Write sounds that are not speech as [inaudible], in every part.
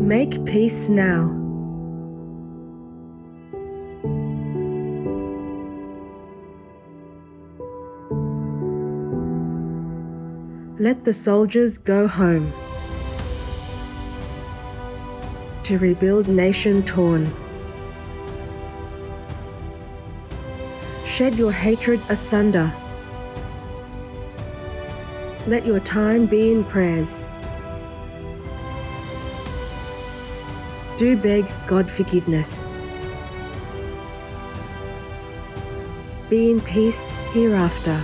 Make peace now. Let the soldiers go home to rebuild nation torn. Shed your hatred asunder. Let your time be in prayers. Do beg God forgiveness. Be in peace hereafter.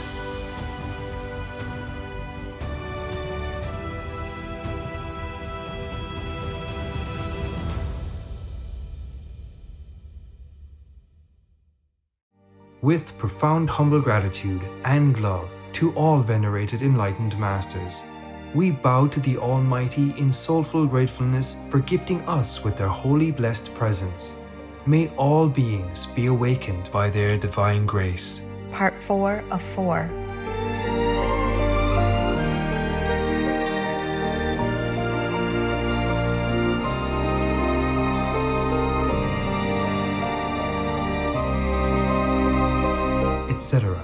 with profound humble gratitude and love to all venerated enlightened masters. We bow to the Almighty in soulful gratefulness for gifting us with their holy blessed presence. May all beings be awakened by their divine grace. Part 4 of 4. etc.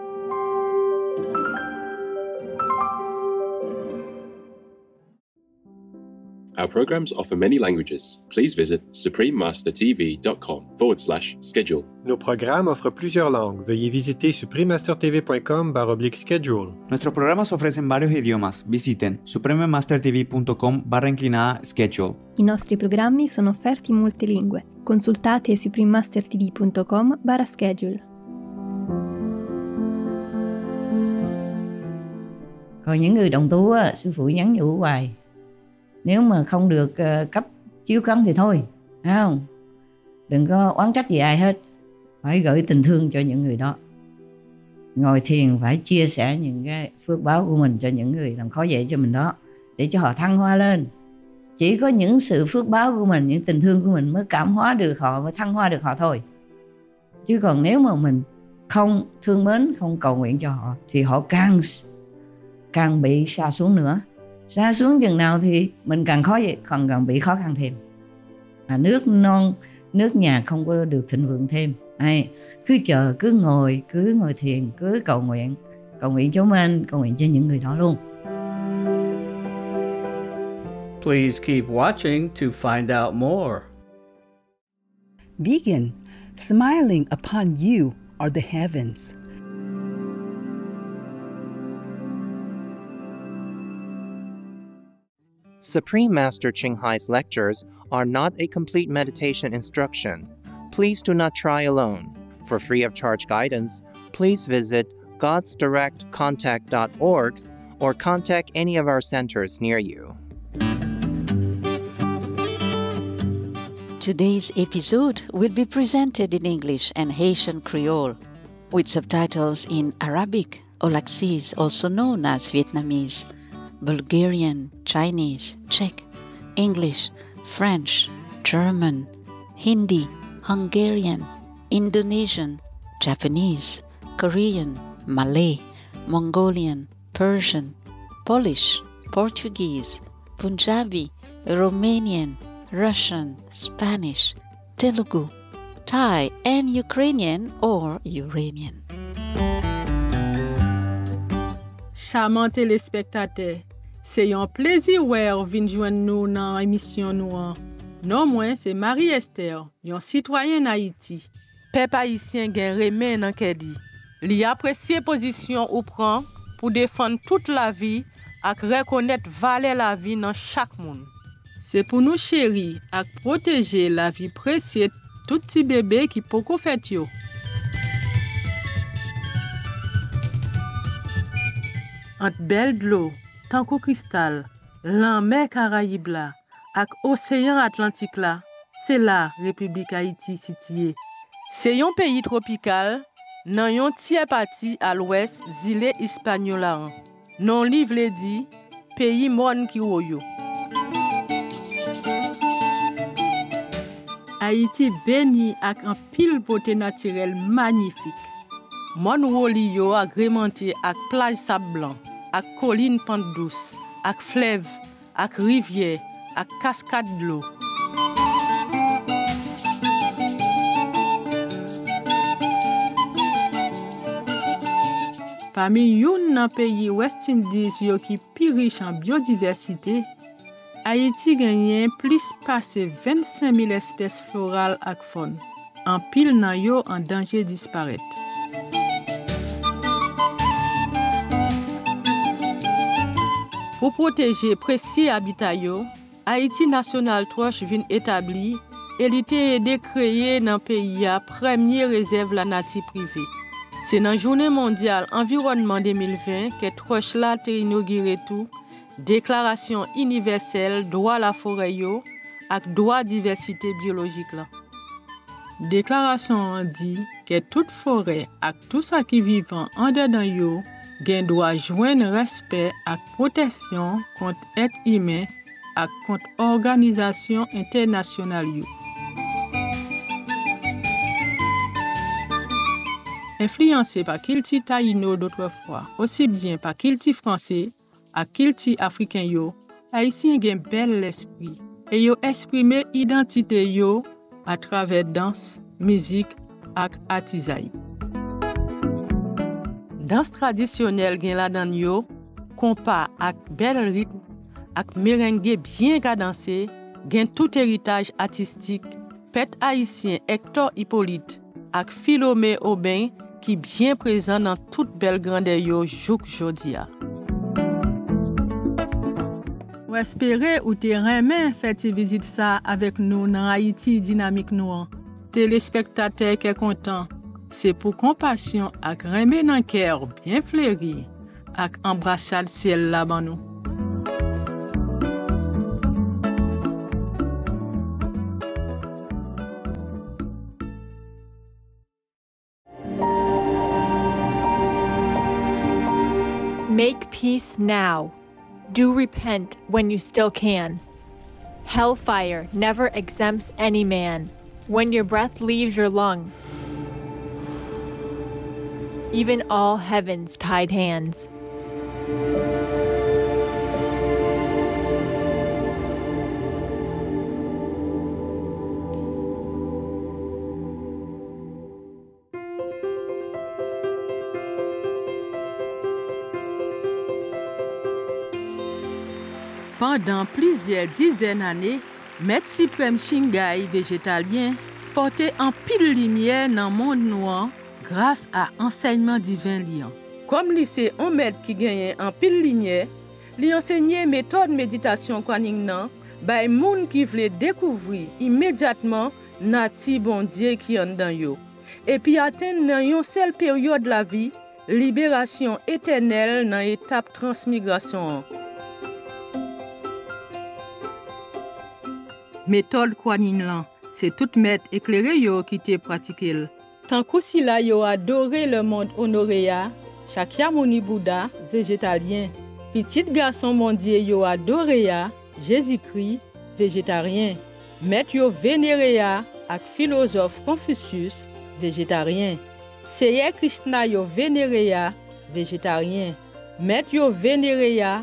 Our programs offer many languages. Please visit suprememastertv.com forward slash schedule. Nos programas offrent plusieurs langues. Veuillez visiter suprememastertv.com oblique schedule. Nuestros programas ofrecen varios idiomas. Visiten suprememastertv.com barra inclinada schedule. I nostri programmi sono offerti in molte lingue. Consultate suprememastertv.com barra schedule. Còn những người đồng tu sư phụ nhắn nhủ hoài nếu mà không được ờ, cấp chiếu cấm thì thôi, phải không? Đừng có oán trách gì ai hết, phải gửi tình thương cho những người đó. Ngồi thiền phải chia sẻ những cái phước báo của mình cho những người làm khó dễ cho mình đó, để cho họ thăng hoa lên. Chỉ có những sự phước báo của mình, những tình thương của mình mới cảm hóa được họ, mới thăng hoa được họ thôi. Chứ còn nếu mà mình không thương mến, không cầu nguyện cho họ, thì họ càng càng bị xa xuống nữa xa xuống chừng nào thì mình càng khó vậy còn càng bị khó khăn thêm à, nước non nước nhà không có được thịnh vượng thêm Hay, cứ chờ cứ ngồi cứ ngồi thiền cứ cầu nguyện cầu nguyện cho mình cầu nguyện cho những người đó luôn Please keep watching to find out more. Vegan, smiling upon you are the heavens. Supreme Master Ching Hai's lectures are not a complete meditation instruction. Please do not try alone. For free of charge guidance, please visit godsdirectcontact.org or contact any of our centers near you. Today's episode will be presented in English and Haitian Creole with subtitles in Arabic, or Olaxese, also known as Vietnamese. Bulgarian, Chinese, Czech, English, French, German, Hindi, Hungarian, Indonesian, Japanese, Korean, Malay, Mongolian, Persian, Polish, Portuguese, Punjabi, Romanian, Russian, Spanish, Telugu, Thai, and Ukrainian or Uranian. Charmant téléspectateur, Se yon plezi wè ou vin jwen nou nan emisyon nou an. Non mwen se Marie Esther, yon sitwayen Haiti. Pep Haitien gen remè nan kedi. Li apresye pozisyon ou pran pou defan tout la vi ak rekonet vale la vi nan chak moun. Se pou nou chéri ak proteje la vi presye tout ti bebe ki poko fet yo. Ant bel glou. tankou kristal, lan mè Karaib la, ak oseyan Atlantik la, se la Republik Haiti sitye. Se yon peyi tropikal, nan yon tiye pati al wes zile Hispaniola an. Non li vle di, peyi mon ki woyo. Haiti beni ak an pil bote natirel magnifik. Mon woli yo agremente ak plaj sab blan. ak kolin pant dous, ak flev, ak rivye, ak kaskad lo. Pami yon nan peyi West Indies yo ki pi rich an biodiversite, Haiti genyen plis pase 25.000 espèse floral ak fon. An pil nan yo an danje disparet. Pou proteje presi abitay yo, Haiti National Trust vin etabli e li te yede kreye nan peyi ya premye rezerv la nati prive. Se nan Jounen Mondial Environnement 2020 ke Trust la te inogire tou, Deklarasyon Universelle Dwa la Foreyo ak Dwa Diversite Biologik la. Deklarasyon an di ke tout fore ak tout sa ki vivan an dedan yo gen dwa jwen respet ak protesyon kont et imen ak kont organizasyon internasyonal yo. Enfliyansè pa kilti Taino doutre fwa, osi osibyen pa kilti Fransè ak kilti Afriken yo, Haitien gen bel l'espri e yo esprime identite yo a traver dans, mizik ak atizay. Dans tradisyonel gen la dan yo, kompa ak bel ritm, ak merenge byen kadanse, gen tout eritaj artistik, pet haisyen Hector Hippolyte ak Philomé Aubin ki byen prezant nan tout bel grande yo jouk jodia. Ou espere ou te remen feti vizit sa avek nou nan Haiti dinamik nou an. Telespektate ke kontan. Se pou kompasyon ak remen nan kèr bien fleri ak embrasad siel la ban. Make peace now. Do repent when you still can. Hellfire never exempts any man. When your breath leaves your lung, even all heaven's tied hands. Pendant plusieurs dizaines d'années, Maître suprême Shingai végétalien portait en pile lumière dans mon monde noir grase a ensegnman divin li an. Kom li se on med ki genyen an pil linye, li ensegnye metode meditasyon kwaning nan, bay moun ki vle dekouvri imedjatman nati bon diye ki an dan yo. Epi aten nan yon sel peryode la vi, liberasyon etenel nan etap transmigrasyon an. Metode kwanin lan, se tout met eklere yo ki te pratikil. Tankusila a adoré le monde honoréa, Shakyamuni Bouddha, végétalien. Petit garçon mondier yo adoréa, Jésus-Christ, végétarien. Maître yo vénéréa, ak philosophe Confucius, végétarien. Seye Krishna yo vénéréa, végétarien. Maître yo vénéréa,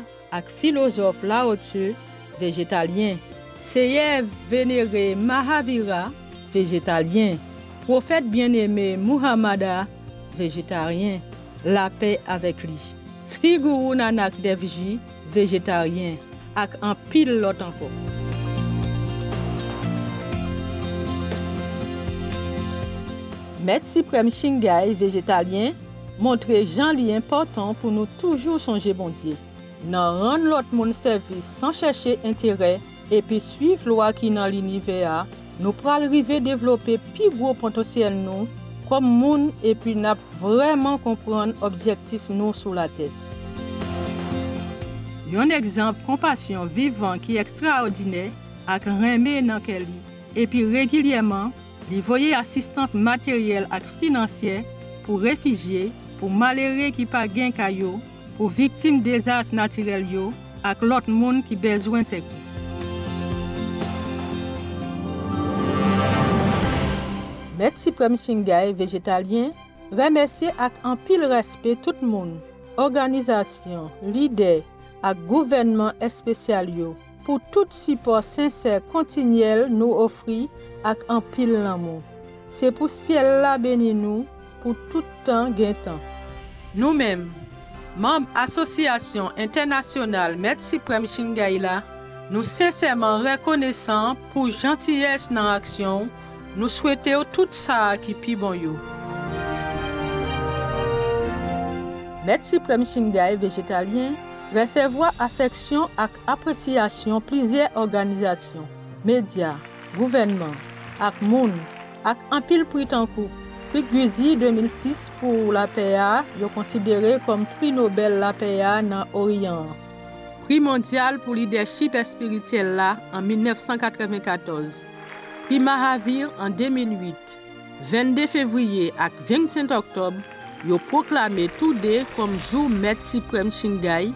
philosophe Lao Tzu, végétalien. Seye vénéré Mahavira, végétalien. profet bien-eme Muhammada, végétarien, la pe avek li. Sri Guru Nanak Devji, végétarien, ak an pil lot anko. Met Siprem Shingay, végétalien, montre jan li important pou nou toujou sonje bondye. Nan ran lot moun servis san chèche interè epi suiv lwa ki nan l'univea Nou pral rive devlope pi gwo potosyel nou kom moun epi nap vreman kompran objektif nou sou la te. Yon ekzamp kompasyon vivan ki ekstraordine ak reme nan ke li epi regilyeman li voye asistans materyel ak finansye pou refijye, pou malere ki pa gen kayo, pou viktim dezas natirel yo ak lot moun ki bezwen sekou. Met Siprem Shingay vegetalyen remesye ak an pil respe tout moun, organizasyon, lider, ak gouvenman espesyal yo pou tout sipor senser kontinyel nou ofri ak anpil lan moun. Se pou siel la beni nou pou tout tan gen tan. Nou menm, mamb Asosyasyon Internasyonal Met Siprem Shingay la, nou sensèman rekonesan pou jantyes nan aksyon Nou souwete yo tout sa ki pi bon yo. Met Supreme Shingdai Vegetalien resevoa afeksyon ak apresyasyon plizye organizasyon, media, gouvenman, ak moun, ak anpil pritankou. Prik Guzi 2006 pou la PA yo konsidere kom pri Nobel la PA nan Orient. Pri mondial pou lideship espirityel la an 1994. pi Mahavir an 2008. 22 fevriye ak 25 oktob, yo proklame toude kom jou met Siprem Shingay,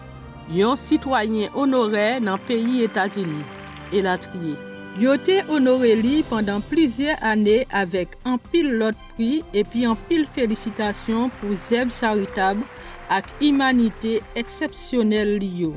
yon sitwanyen honorè nan peyi Etatini, elatriye. Yo te honore li pandan plizye ane avek an pil lot pri epi an pil felicitasyon pou zeb charitab ak imanite eksepsyonel li yo.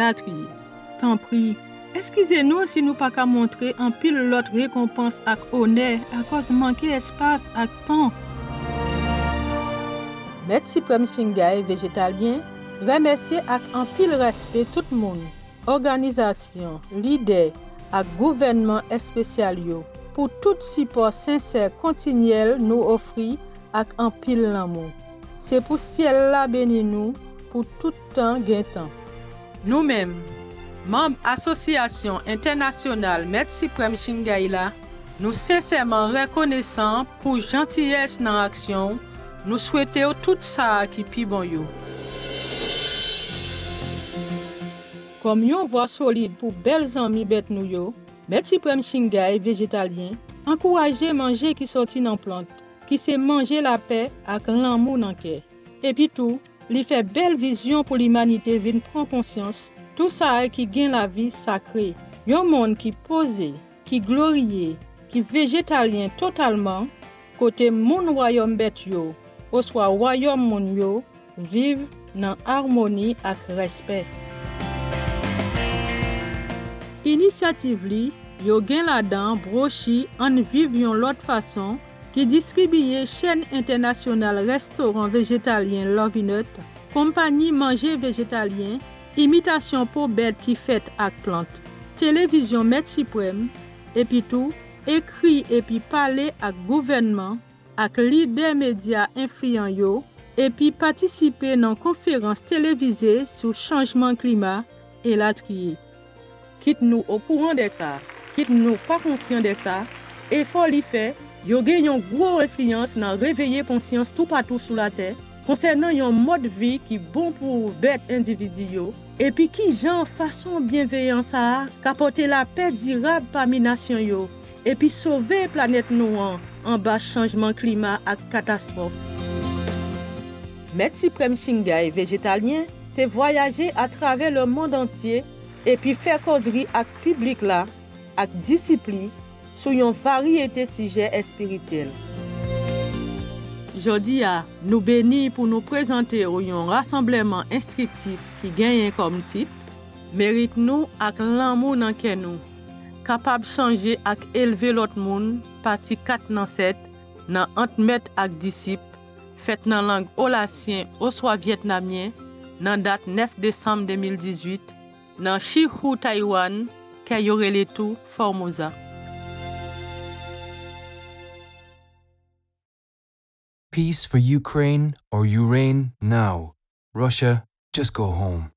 la triye. Tan pri, eskize nou si nou pa ka montre an pil lot rekompans ak one a akos manke espas ak tan. Met Siprem Shingay, Vegetalien remesye ak an pil respe tout moun, organizasyon, lider, ak gouvenman espesyal yo pou tout sipor senser kontinyel nou ofri ak an pil lan moun. Se pou siel la beni nou pou tout tan gen tan. Nou menm, mamb Asosyasyon Internasyonal Met Siprem Shingayla, nou sensèman rekonesan pou jantyes nan aksyon, nou souwete yo tout sa ki pi bon yo. Kom yon vwa solide pou bel zanmi bet nou yo, Met Siprem Shingay vegetalyen, ankouraje manje ki soti nan plant, ki se manje la pe ak lan nan ke. Epi tou, Li fe bel vizyon pou l'imanite vin pran konsyans, tout sa e ki gen la vi sakre. Yon moun ki pose, ki gloriye, ki vegetalyen totalman, kote moun wayom bet yo, oswa wayom moun yo, viv nan harmoni ak respet. Inisiativ li, yo gen la dan brochi an viv yon lot fason ki distribye chen internasyonal restoran vegetalyen Lovinut, kompani manje vegetalyen, imitasyon pou bed ki fet ak plant, televizyon met Metchipwem, epi tou, ekri epi pale ak gouvenman, ak li media influyen yo, epi patisipe nan konferans televize sou chanjman klima e la triye. Kit nou ou kouran de sa, kit nou pa konsyon de sa, e fo li fe, yo gen yon gwo refliyans nan reveye konsyans tou patou sou la te, konsernan yon mod vi ki bon pou bet individi yo, epi ki jan fason bienveyan sa a, kapote la pe dirab pa minasyon yo, epi sove planet nou an, an ba chanjman klima ak katastrof. Met Siprem Shingay, vegetalyen, te voyaje a trave le mond antye, epi fè kodri ak publik la, ak disipli, sou yon variyete sije espiritil. Jodi a, nou beni pou nou prezante ou yon rassembleman instriktif ki genyen kom tit, merit nou ak lan moun anken nou, kapab chanje ak elve lot moun, pati 4 nan 7, nan antmet ak disip, fet nan lang olasyen oswa vietnamyen, nan dat 9 Desem 2018, nan Shihu Taiwan, Kayoreletu, Formosa. Peace for Ukraine or reign now. Russia, just go home.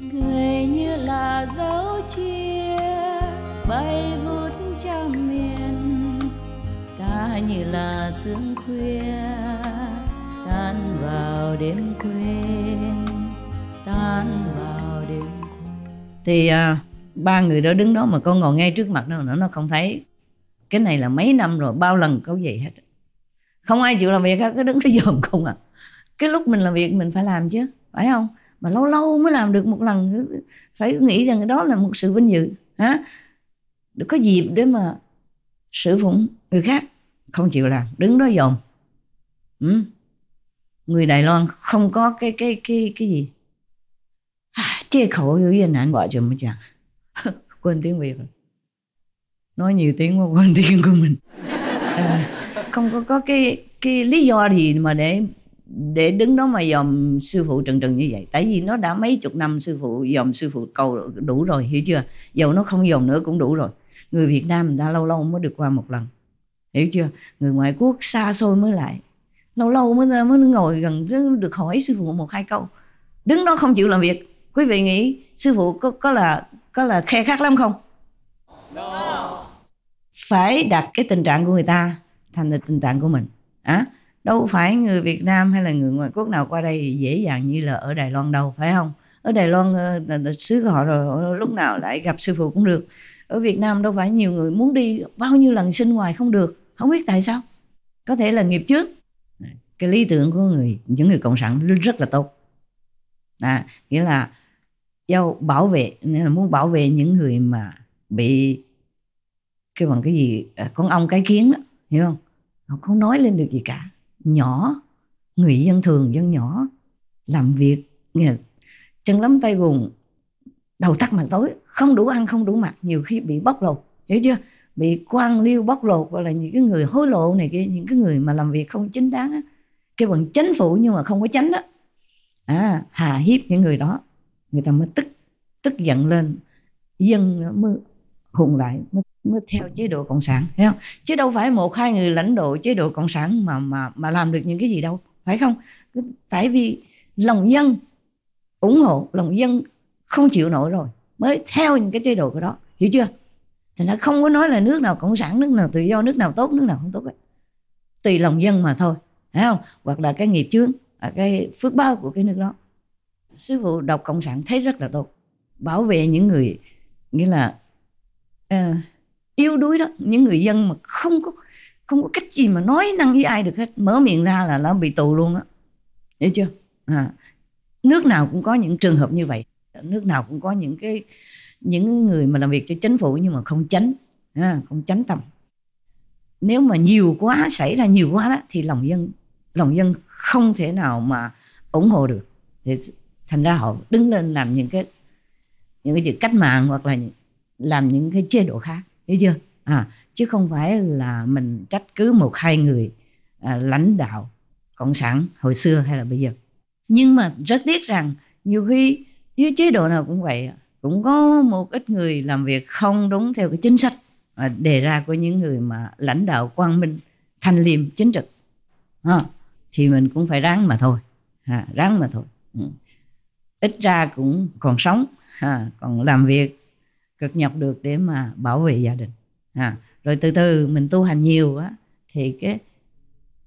Người như là dấu chia bay vút trong miền ta như là sương khuya tan vào đêm quên tan vào đêm thì à, ba người đó đứng đó mà con ngồi ngay trước mặt nó nó nó không thấy cái này là mấy năm rồi bao lần câu vậy hết không ai chịu làm việc hết cứ đứng đó [laughs] dòm không à. Cái lúc mình làm việc mình phải làm chứ phải không? Mà lâu lâu mới làm được một lần phải nghĩ rằng đó là một sự vinh dự hả? Có dịp để mà sử phụng người khác không chịu làm đứng đó dòm. Ừ. người Đài Loan không có cái cái cái cái gì? À, chê khẩu hiểu gì ảnh gọi cho mới chẳng quên tiếng Việt rồi. Nói nhiều tiếng mà quên [laughs] tiếng của mình. À, không có có cái cái lý do gì mà để để đứng đó mà dòm sư phụ trần trần như vậy. Tại vì nó đã mấy chục năm sư phụ dòm sư phụ cầu đủ rồi hiểu chưa? Dầu nó không dòm nữa cũng đủ rồi. Người Việt Nam đã lâu lâu mới được qua một lần hiểu chưa? Người ngoại quốc xa xôi mới lại. Lâu lâu mới mới ngồi gần được hỏi sư phụ một hai câu. Đứng đó không chịu làm việc. Quý vị nghĩ sư phụ có có là có là khe khắc lắm không? No. phải đặt cái tình trạng của người ta thành tình trạng của mình. À, đâu phải người Việt Nam hay là người ngoại quốc nào qua đây dễ dàng như là ở Đài Loan đâu phải không? Ở Đài Loan ờ, là, là xứ họ rồi ờ, lúc nào lại gặp sư phụ cũng được. Ở Việt Nam đâu phải nhiều người muốn đi bao nhiêu lần xin ngoài không được. Không biết tại sao. Có thể là nghiệp trước. Cái lý tưởng của người những người cộng sản rất là tốt. À, nghĩa là giao bảo vệ nên là muốn bảo vệ những người mà bị cái bằng cái gì à, con ong cái kiến đó hiểu không? Họ không nói lên được gì cả. Nhỏ người dân thường dân nhỏ làm việc nghe, chân lắm tay vùng đầu tắt mặt tối không đủ ăn không đủ mặc nhiều khi bị bóc lột. Hiểu chưa? Bị quan liêu bóc lột hoặc là những cái người hối lộ này kia những cái người mà làm việc không chính đáng á. Cái bằng chính phủ nhưng mà không có tránh đó. À, hà hiếp những người đó. Người ta mới tức tức giận lên. Dân mới hùng lại mới, mới theo chế độ cộng sản thấy không? Chứ đâu phải một hai người lãnh đạo chế độ cộng sản mà mà mà làm được những cái gì đâu phải không? Tại vì lòng dân ủng hộ lòng dân không chịu nổi rồi mới theo những cái chế độ của đó hiểu chưa? Thì nó không có nói là nước nào cộng sản nước nào tự do nước nào tốt nước nào không tốt ấy. tùy lòng dân mà thôi phải không? Hoặc là cái nghiệp chướng là cái phước báo của cái nước đó. Sư phụ đọc cộng sản thấy rất là tốt bảo vệ những người nghĩa là uh, yếu đuối đó. Những người dân mà không có không có cách gì mà nói năng với ai được hết. Mở miệng ra là nó bị tù luôn á. Hiểu chưa? À, nước nào cũng có những trường hợp như vậy. Nước nào cũng có những cái những người mà làm việc cho chính phủ nhưng mà không tránh. À, không tránh tầm. Nếu mà nhiều quá xảy ra nhiều quá đó thì lòng dân lòng dân không thể nào mà ủng hộ được. Thì thành ra họ đứng lên làm những cái những cái việc cách mạng hoặc là làm những cái chế độ khác hiểu chưa? À chứ không phải là mình trách cứ một hai người à, lãnh đạo cộng sản hồi xưa hay là bây giờ. Nhưng mà rất tiếc rằng nhiều khi dưới chế độ nào cũng vậy cũng có một ít người làm việc không đúng theo cái chính sách à, đề ra của những người mà lãnh đạo quang minh thanh liêm chính trực. À, thì mình cũng phải ráng mà thôi. À, ráng mà thôi. Ừ. ít ra cũng còn sống à, còn làm việc cực nhọc được để mà bảo vệ gia đình. À, rồi từ từ mình tu hành nhiều á thì cái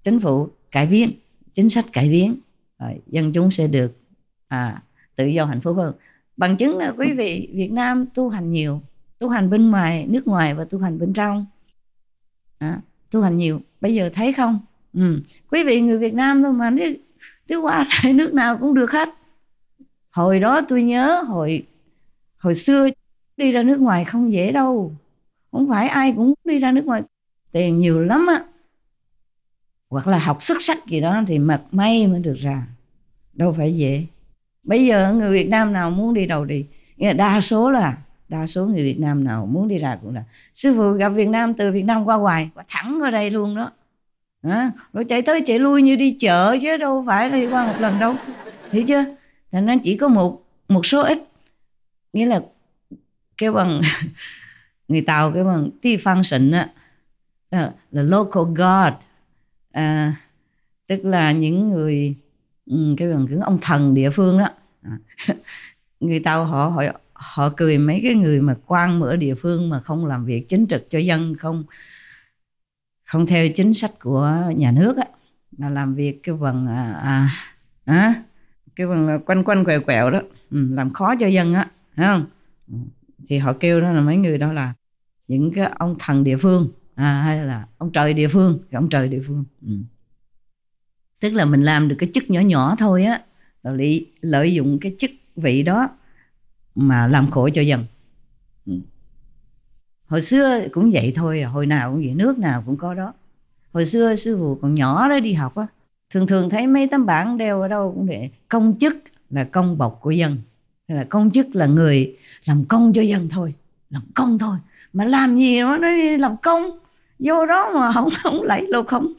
chính phủ cải biến chính sách cải biến rồi dân chúng sẽ được à, tự do hạnh phúc hơn. Bằng chứng là quý vị Việt Nam tu hành nhiều tu hành bên ngoài nước ngoài và tu hành bên trong. À, tu hành nhiều. Bây giờ thấy không? Ừ. quý vị người Việt Nam thôi mà đi, đi qua lại nước nào cũng được hết. Hồi đó tôi nhớ hồi hồi xưa đi ra nước ngoài không dễ đâu. Không phải ai cũng đi ra nước ngoài. Tiền nhiều lắm á. Hoặc là học xuất sắc gì đó thì mặt may mới được ra. Đâu phải dễ. Bây giờ người Việt Nam nào muốn đi đâu đi. Đa số là đa số người Việt Nam nào muốn đi ra cũng là. Sư phụ gặp Việt Nam từ Việt Nam qua hoài qua thẳng qua đây luôn đó. À, rồi chạy tới chạy lui như đi chợ chứ đâu phải đi qua một lần đâu. Hiểu chưa? Thành nên chỉ có một một số ít. Nghĩa là cái bằng [laughs] người tàu cái bằng ti function á. Ờ, là local god. À, tức là những người ừ, cái bằng những ông thần địa phương đó. À, [laughs] người tàu họ họ họ cười mấy cái người mà quan mở địa phương mà không làm việc chính trực cho dân không không theo chính sách của nhà nước á. Mà làm việc cái phần à, à, à cái phần quanh quanh quẹo quẹo đó. Ừ, làm khó cho dân á thấy không? Ừ thì họ kêu đó là mấy người đó là những cái ông thần địa phương à, hay là ông trời địa phương cái ông trời địa phương ừ. tức là mình làm được cái chức nhỏ nhỏ thôi á lợi, lợi dụng cái chức vị đó mà làm khổ cho dân ừ. hồi xưa cũng vậy thôi à, hồi nào cũng vậy nước nào cũng có đó hồi xưa sư phụ còn nhỏ đó đi học á thường thường thấy mấy tấm bảng đeo ở đâu cũng để công chức là công bọc của dân là công chức là người làm công cho dân thôi làm công thôi. Mà làm gì mà nó làm công. Vô đó mà không không lấy lột không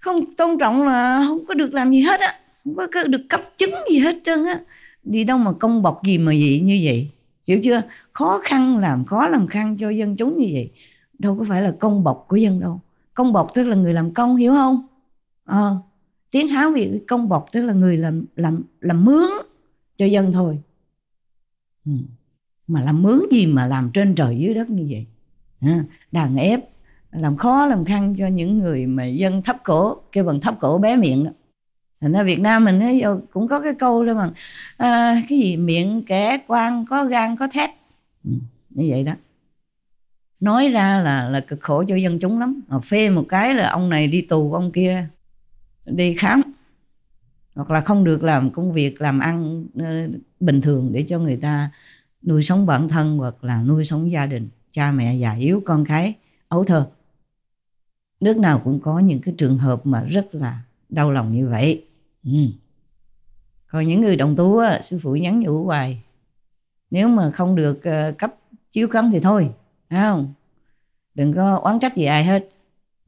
không tôn trọng là không có được làm gì hết á. Không có được cấp chứng gì hết trơn á. Đi đâu mà công bọc gì mà vậy như vậy? Hiểu chưa? Khó khăn làm khó làm khăn cho dân chúng như vậy. Đâu có phải là công bọc của dân đâu. Công bọc tức là người làm công hiểu không? Ờ à, tiếng háo việt công bọc tức là người làm làm làm mướn cho dân thôi. Ừ. mà làm mướn gì mà làm trên trời dưới đất như vậy? Đàn ép làm khó làm khăn cho những người mà dân thấp cổ kêu bằng thấp cổ bé miệng đó. Thành ra Việt Nam mình ấy, cũng có cái câu đó mà à, cái gì miệng kẻ quan có gan có thép. Ừ, như vậy đó. Nói ra là là cực khổ cho dân chúng lắm. Mà phê một cái là ông này đi tù ông kia đi khám. Hoặc là không được làm công việc làm ăn ờ, bình thường để cho người ta nuôi sống bản thân hoặc là nuôi sống gia đình cha mẹ già yếu con cái ấu thơ. Nước nào cũng có những cái trường hợp mà rất là đau lòng như vậy. Ừ. còn những người đồng tu á, sư phụ nhắn nhủ hoài nếu mà không được uh, cấp chiếu cấm thì thôi phải không? Đừng có oán trách gì ai hết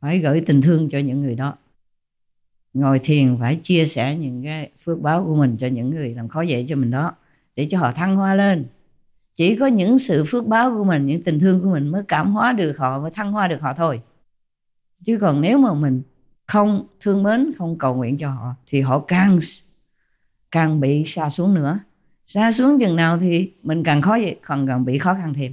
phải gửi tình thương cho những người đó. Ngồi thiền phải chia sẻ những cái phước báo của mình cho những người làm khó dễ cho mình đó để cho họ thăng hoa lên. Chỉ có những sự phước báo của mình những tình thương của mình mới cảm hóa được họ mới thăng hoa được họ thôi. Chứ còn nếu mà mình không thương mến không cầu nguyện cho họ thì họ càng càng bị xa xuống nữa. Xa xuống chừng nào thì mình càng khó vậy còn càng bị khó khăn thêm.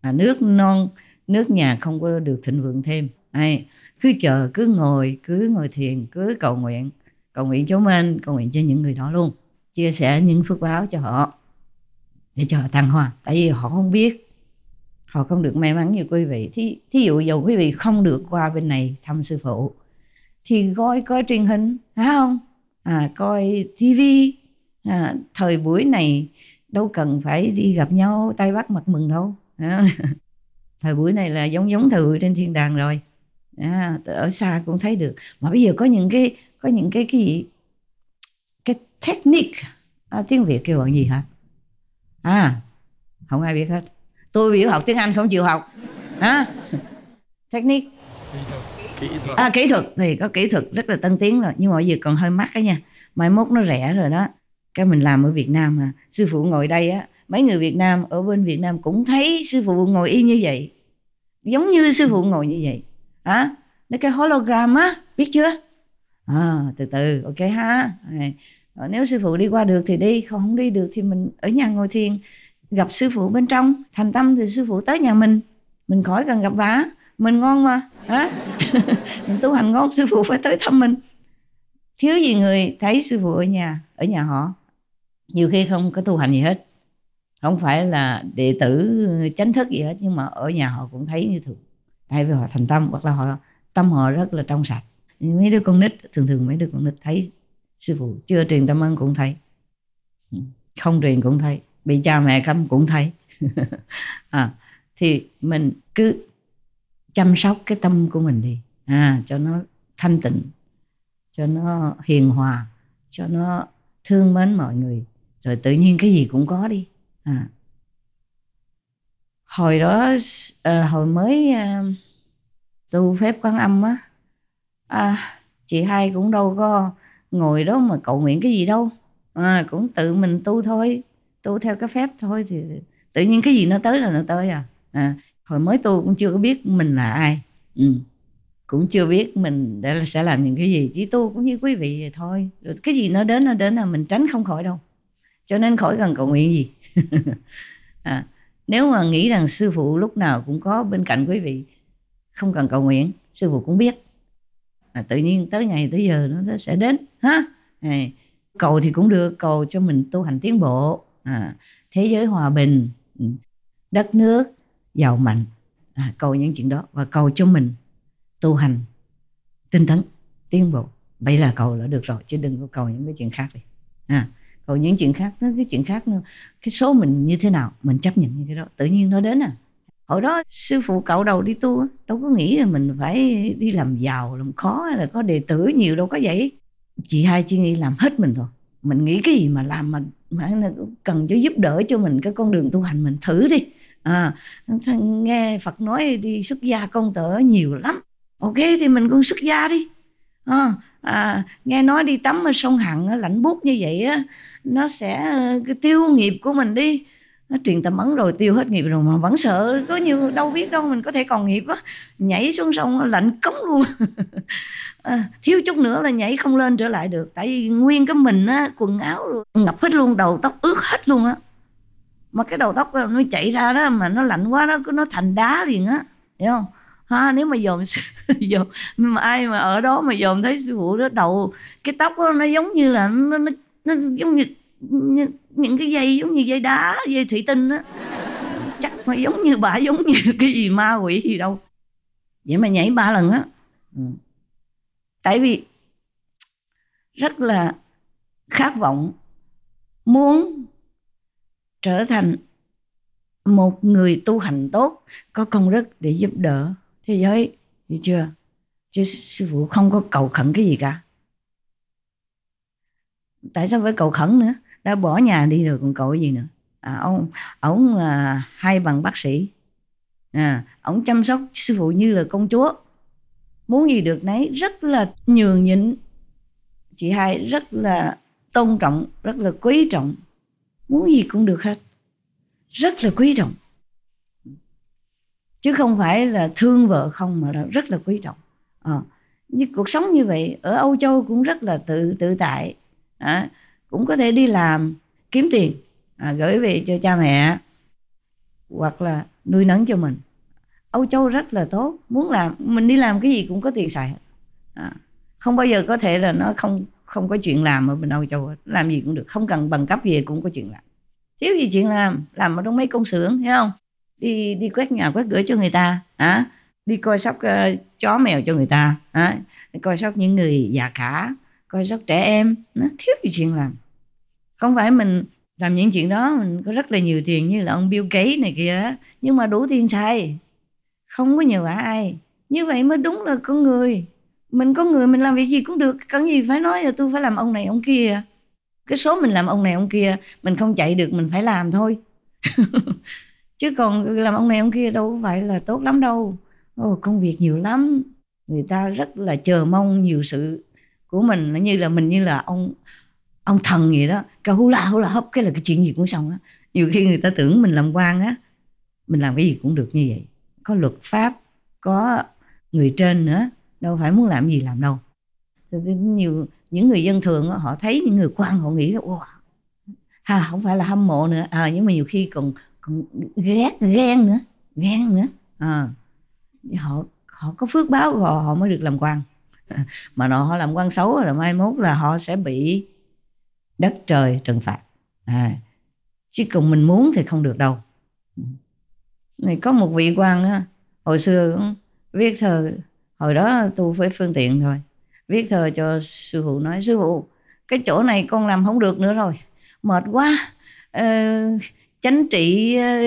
À, nước non nước nhà không có được thịnh vượng thêm. Ai, cứ chờ cứ ngồi cứ ngồi thiền cứ cầu nguyện cầu nguyện cho mình cầu nguyện cho những người đó luôn chia sẻ những phước báo cho họ để cho họ thăng hoa. Tại vì họ không biết họ không được may mắn như quý vị. Thí, thí dụ dầu quý vị không được qua bên này thăm sư phụ thì coi coi truyền hình phải không? À, coi tivi à, thời buổi này đâu cần phải đi gặp nhau tay bắt mặt mừng đâu. À, [laughs] thời buổi này là giống giống thời buổi trên thiên đàng rồi. À, ở xa cũng thấy được. Mà bây giờ có những cái có những cái cái gì? cái technique. À, tiếng việt kêu bằng gì hả? À không ai biết hết. Tôi biểu học tiếng anh không chịu học. À, technique. À, kỹ thuật. Thì có kỹ thuật rất là tân tiến rồi. Nhưng mà bây giờ còn hơi mắc đó nha. Mai mốt nó rẻ rồi đó. Cái mình làm ở Việt Nam mà. Sư phụ ngồi đây á mấy người Việt Nam ở bên Việt Nam cũng thấy sư phụ ngồi y như vậy. Giống như sư phụ ngồi như vậy. À, nó cái hologram á biết chưa? À, từ từ ok ha à, nếu sư phụ đi qua được thì đi không không đi được thì mình ở nhà ngồi thiền gặp sư phụ bên trong thành tâm thì sư phụ tới nhà mình. Mình khỏi cần gặp vả mình ngon mà hả? [laughs] Mình tu hành ngon sư phụ phải tới thăm mình. Thiếu gì người thấy sư phụ ở nhà ở nhà họ. Nhiều khi không có tu hành gì hết. Không phải là đệ tử chánh thức gì hết nhưng mà ở nhà họ cũng thấy như thường. Tại vì họ thành tâm hoặc là họ tâm họ rất là trong sạch. Mấy đứa con nít thường thường mấy đứa con nít thấy sư phụ chưa truyền tâm ơn cũng thấy. Không truyền cũng thấy. Bị cha mẹ cấm cũng thấy. [laughs] À, thì mình cứ chăm sóc cái tâm của mình đi. À, cho nó thanh tịnh cho nó hiền hòa cho nó thương mến mọi người. Rồi tự nhiên cái gì cũng có đi. À. hồi đó à, hồi mới à, tu phép quán âm á à, chị hai cũng đâu có ngồi đó mà cầu nguyện cái gì đâu. À, cũng tự mình tu thôi tu theo cái phép thôi thì tự nhiên cái gì nó tới là nó tới à, à hồi mới tu cũng chưa có biết mình là ai. Ừ. cũng chưa biết mình để sẽ làm những cái gì chỉ tu cũng như quý vị vậy thôi. Rồi cái gì nó đến nó đến là mình tránh không khỏi đâu. Cho nên khỏi cần cầu nguyện gì. [laughs] À, nếu mà nghĩ rằng sư phụ lúc nào cũng có bên cạnh quý vị không cần cầu nguyện sư phụ cũng biết. À, tự nhiên tới ngày tới giờ nó sẽ đến ha? Cầu thì cũng được cầu cho mình tu hành tiến bộ. À, thế giới hòa bình ừ, đất nước giàu mạnh. À, cầu những chuyện đó và cầu cho mình tu hành tinh tấn tiến bộ. Vậy là cầu là được rồi chứ đừng có cầu những cái chuyện khác đi. À, cầu những chuyện khác nó cái chuyện khác nữa. cái số mình như thế nào mình chấp nhận như cái đó tự nhiên nó đến à. Hồi đó sư phụ cậu đầu đi tu đâu có nghĩ là mình phải đi làm giàu làm khó hay là có đệ tử nhiều đâu có vậy chị hai chỉ nghĩ làm hết mình thôi. Mình nghĩ cái gì mà làm mà mà cần cho giúp đỡ cho mình cái con đường tu hành mình thử đi. À, nghe Phật nói đi xuất gia công tở nhiều lắm. Ok thì mình cũng xuất gia đi. À, à, nghe nói đi tắm ở sông Hằng lạnh buốt như vậy á nó sẽ cái tiêu nghiệp của mình đi. Nó truyền tâm ấn rồi tiêu hết nghiệp rồi mà vẫn sợ có nhiều đâu biết đâu mình có thể còn nghiệp á. Nhảy xuống sông lạnh cống luôn. [laughs] à, thiếu chút nữa là nhảy không lên trở lại được. Tại vì nguyên cái mình á quần áo ngập hết luôn đầu tóc ướt hết luôn á. Mà cái đầu tóc nó chảy ra đó mà nó lạnh quá nó nó thành đá liền á. Hiểu không? Ha nếu mà dồn [laughs] dồn mà ai mà ở đó mà dồn thấy sư phụ đó đầu cái tóc đó, nó giống như là nó, nó, nó giống như, như những cái dây giống như dây đá dây thủy tinh á. Chắc mà giống như bà giống như [laughs] cái gì ma quỷ gì đâu. Vậy mà nhảy ba lần á. Ừ tại vì rất là khát vọng muốn trở thành một người tu hành tốt có công đức để giúp đỡ thế giới. Hiểu chưa? Chứ sư phụ không có cầu khẩn cái gì cả. Tại sao phải cầu khẩn nữa? Đã bỏ nhà đi rồi còn cầu cái gì nữa? À, ông ông là hai bằng bác sĩ. À, ông chăm sóc sư phụ như là công chúa muốn gì được nấy rất là nhường nhịn. Chị hai rất là tôn trọng rất là quý trọng. Muốn gì cũng được hết. Rất là quý trọng. Chứ không phải là thương vợ không mà là rất là quý trọng. Ờ, à, như cuộc sống như vậy ở Âu Châu cũng rất là tự tự tại. À, cũng có thể đi làm kiếm tiền à, gửi về cho cha mẹ hoặc là nuôi nấng cho mình. Âu Châu rất là tốt muốn làm mình đi làm cái gì cũng có tiền xài à, không bao giờ có thể là nó không không có chuyện làm ở bên Âu Châu làm gì cũng được không cần bằng cấp gì cũng có chuyện làm. Thiếu gì chuyện làm làm ở trong mấy công xưởng thấy không? Đi đi quét nhà quét cửa cho người ta à, đi coi sóc uh, chó mèo cho người ta à, coi sóc những người già cả coi sóc trẻ em nó thiếu gì chuyện làm. Không phải mình làm những chuyện đó mình có rất là nhiều tiền như là ông Bill Gates này kia nhưng mà đủ tiền xài không có nhờ vả ai. Như vậy mới đúng là con người. Mình có người mình làm việc gì cũng được. Cần gì phải nói là tôi phải làm ông này ông kia. Cái số mình làm ông này ông kia mình không chạy được mình phải làm thôi. [laughs] Chứ còn làm ông này ông kia đâu phải là tốt lắm đâu. Ồ, công việc nhiều lắm. Người ta rất là chờ mong nhiều sự của mình. Nó như là mình như là ông ông thần vậy đó. Cái hú la hú la hấp. Cái là cái chuyện gì cũng xong á. Nhiều khi người ta tưởng mình làm quan á mình làm cái gì cũng được như vậy có luật pháp có người trên nữa đâu phải muốn làm gì làm đâu. Nhiều những người dân thường họ thấy những người quan họ nghĩ wow ha không phải là hâm mộ nữa. À, nhưng mà nhiều khi còn còn ghét ghen nữa ghen nữa. À, họ họ có phước báo họ họ mới được làm quan. [laughs] Mà nó họ làm quan xấu là mai mốt là họ sẽ bị đất trời trừng phạt. À, chứ còn mình muốn thì không được đâu này có một vị quan á hồi xưa cũng viết thơ hồi đó tu với phương tiện thôi viết thơ cho sư phụ nói sư phụ cái chỗ này con làm không được nữa rồi mệt quá ờ, chánh trị ờ,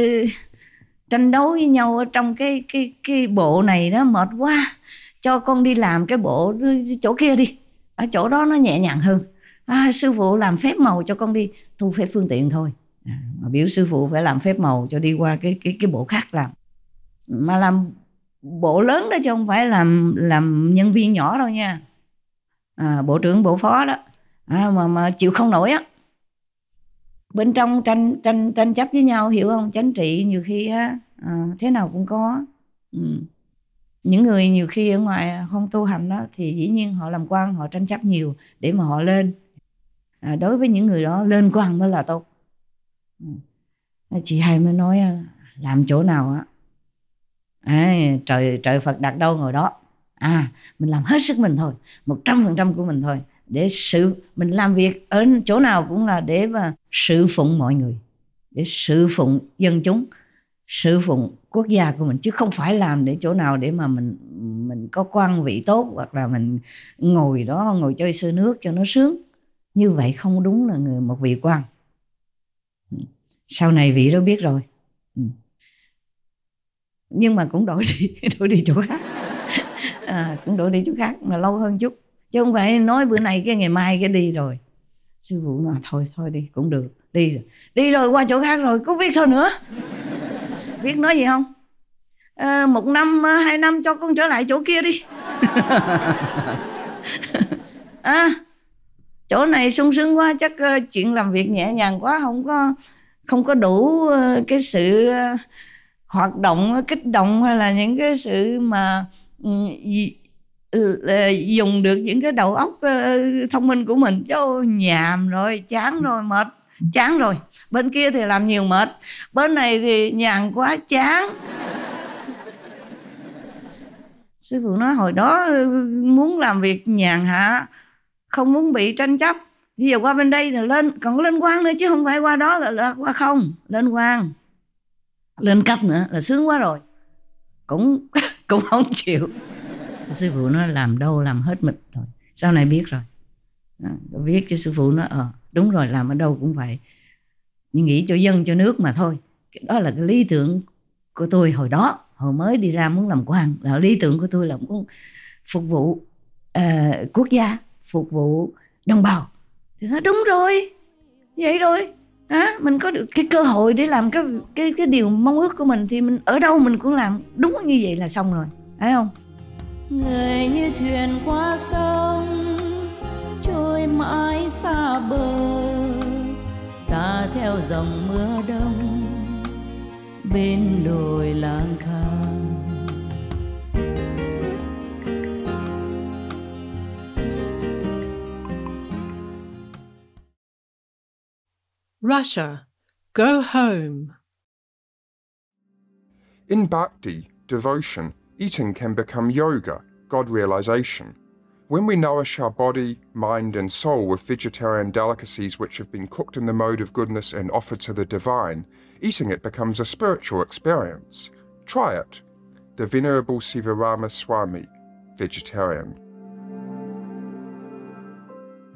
tranh đấu với nhau ở trong cái cái cái bộ này đó mệt quá cho con đi làm cái bộ chỗ kia đi. Ở chỗ đó nó nhẹ nhàng hơn. À, sư phụ làm phép màu cho con đi thu phép phương tiện thôi mà biểu sư phụ phải làm phép màu cho đi qua cái cái cái bộ khác làm. Mà làm bộ lớn đó chứ không phải làm làm nhân viên nhỏ đâu nha. À, bộ trưởng bộ phó đó. À, mà mà chịu không nổi á. Bên trong tranh tranh tranh chấp với nhau hiểu không? Chánh trị nhiều khi á à, thế nào cũng có. Ừ. những người nhiều khi ở ngoài không tu hành đó thì dĩ nhiên họ làm quan họ tranh chấp nhiều để mà họ lên. À, đối với những người đó lên quan mới là tốt chị hai mới nói à, làm chỗ nào á? À, trời trời Phật đặt đâu ngồi đó. À mình làm hết sức mình thôi một trăm phần trăm của mình thôi để sự mình làm việc ở chỗ nào cũng là để mà sự phụng mọi người để sự phụng dân chúng sự phụng quốc gia của mình chứ không phải làm để chỗ nào để mà mình mình có quan vị tốt hoặc là mình ngồi đó ngồi chơi sơ nước cho nó sướng. Như vậy không đúng là người một vị quan sau này vị đó biết rồi. Ừ. nhưng mà cũng đổi đi [laughs] đổi đi chỗ khác. [laughs] À, cũng đổi đi chỗ khác mà lâu hơn chút. Chứ không phải nói bữa nay cái ngày mai cái đi rồi. Sư phụ nói thôi thôi đi cũng được đi rồi. Đi rồi qua chỗ khác rồi có biết thôi nữa? [laughs] Biết nói gì không? À, một năm à, hai năm cho con trở lại chỗ kia đi. À, chỗ này sung sướng quá chắc ờ, chuyện làm việc nhẹ nhàng quá không có không có đủ ờ, cái sự ờ, hoạt động, kích động hay là những cái sự mà ừ, ừ, ờ, dùng được những cái đầu óc thông minh của mình. Chứ nhàm rồi, chán rồi, mệt, chán rồi. Bên kia thì làm nhiều mệt, bên này thì nhàn quá, chán. Sư phụ nói hồi đó ừ, muốn làm việc nhàn hạ, không muốn bị tranh chấp bây giờ qua bên đây là lên còn lên quan nữa chứ không phải qua đó là, là qua không. Lên quan lên cấp nữa là sướng quá rồi. Cũng [laughs] cũng không chịu. Sư phụ nó làm đâu làm hết mình thôi sau này biết rồi. À, biết cho sư phụ nó ờ đúng rồi làm ở đâu cũng vậy. Nhưng nghĩ cho dân cho nước mà thôi. Đó là cái lý tưởng của tôi hồi đó. Hồi mới đi ra muốn làm quan là lý tưởng của tôi là muốn phục vụ uh, quốc gia phục vụ đồng bào thì đúng rồi vậy rồi. À, mình có được cái cơ hội để làm cái cái cái điều mong ước của mình thì mình ở đâu mình cũng làm đúng như vậy là xong rồi phải không? Người như thuyền qua sông trôi mãi xa bờ ta theo dòng mưa đông bên đồi lang thang. Russia, go home. In bhakti, devotion, eating can become yoga, God realization. When we nourish our body, mind, and soul with vegetarian delicacies which have been cooked in the mode of goodness and offered to the divine, eating it becomes a spiritual experience. Try it. The Venerable Sivarama Swami, vegetarian.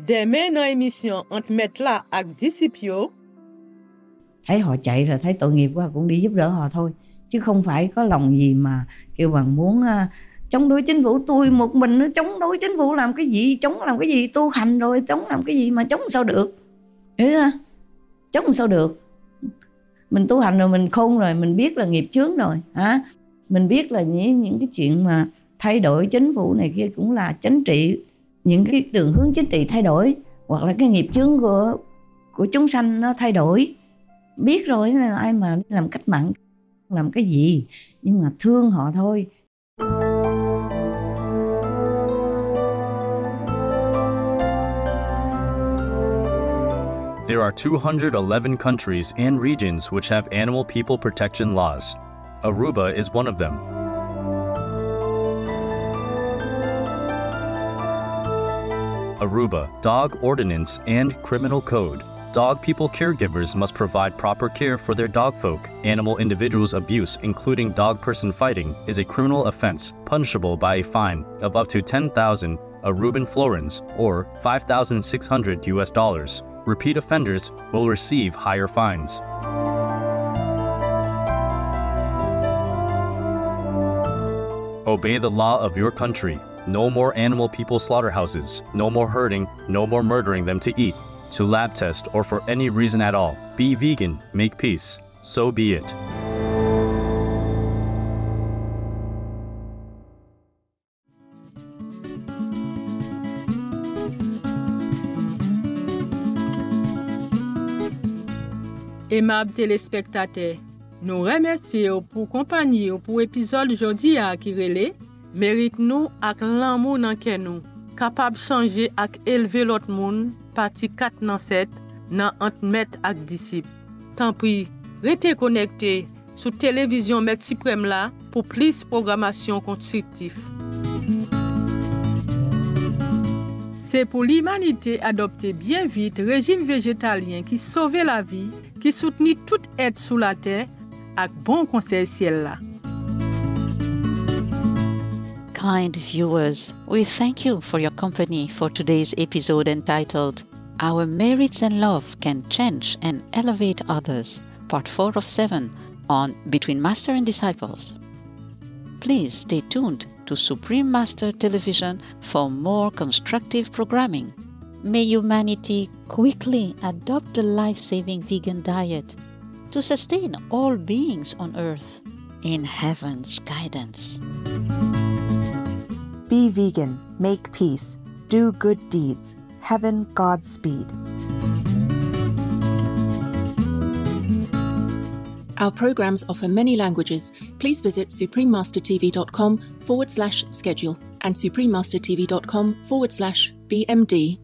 Demain dans l'émission entre mettre là avec disciples, thấy họ chạy rồi thấy tội nghiệp quá cũng đi giúp đỡ họ thôi. Chứ không phải có lòng gì mà kêu bằng muốn à, chống đối chính phủ. Tôi một mình nó chống đối chính phủ làm cái gì? Chống làm cái gì? Tu hành rồi chống làm cái gì mà chống sao được? Hiểu không chống sao được? Mình tu hành rồi mình khôn rồi, mình biết là nghiệp chướng rồi, hả? Mình biết là những những cái chuyện mà thay đổi chính phủ này kia cũng là chính trị. Những cái đường hướng chính trị thay đổi, hoặc là cái nghiệp chướng của của chúng sanh nó thay đổi biết rồi là ai mà làm cách mạng làm cái gì nhưng mà thương họ thôi There are 211 countries and regions which have animal people protection laws. Aruba is one of them. Aruba, Dog Ordinance and Criminal Code. Dog people caregivers must provide proper care for their dog folk. Animal individuals abuse, including dog person fighting, is a criminal offense punishable by a fine of up to 10,000 Aruban florins or 5,600 US dollars. Repeat offenders will receive higher fines. Obey the law of your country. No more animal people slaughterhouses. No more hurting. No more murdering them to eat, to lab test, or for any reason at all. Be vegan. Make peace. So be it. Aimable téléspectateur, nous remercions pour compagnie pour épisode jodi à qui relé, mérite nous ak l'amour dans nous, capable changer ak élever l'autre monde, pati 4 nan 7 nan antmet ak disip. Tanpri, rete konekte sou televizyon Met Siprem la pou plis programasyon kontritif. Se pou l'humanite adopte bien vite rejim vegetalyen ki sove la vi, ki souteni tout et sou la ter ak bon konsey siel la. Kind viewers, we thank you for your company for today's episode entitled Our Merits and Love Can Change and Elevate Others, Part 4 of 7 on Between Master and Disciples. Please stay tuned to Supreme Master Television for more constructive programming. May humanity quickly adopt a life saving vegan diet to sustain all beings on earth in heaven's guidance. Be vegan, make peace, do good deeds. Heaven Godspeed. Our programs offer many languages. Please visit suprememastertv.com forward slash schedule and suprememastertv.com forward slash BMD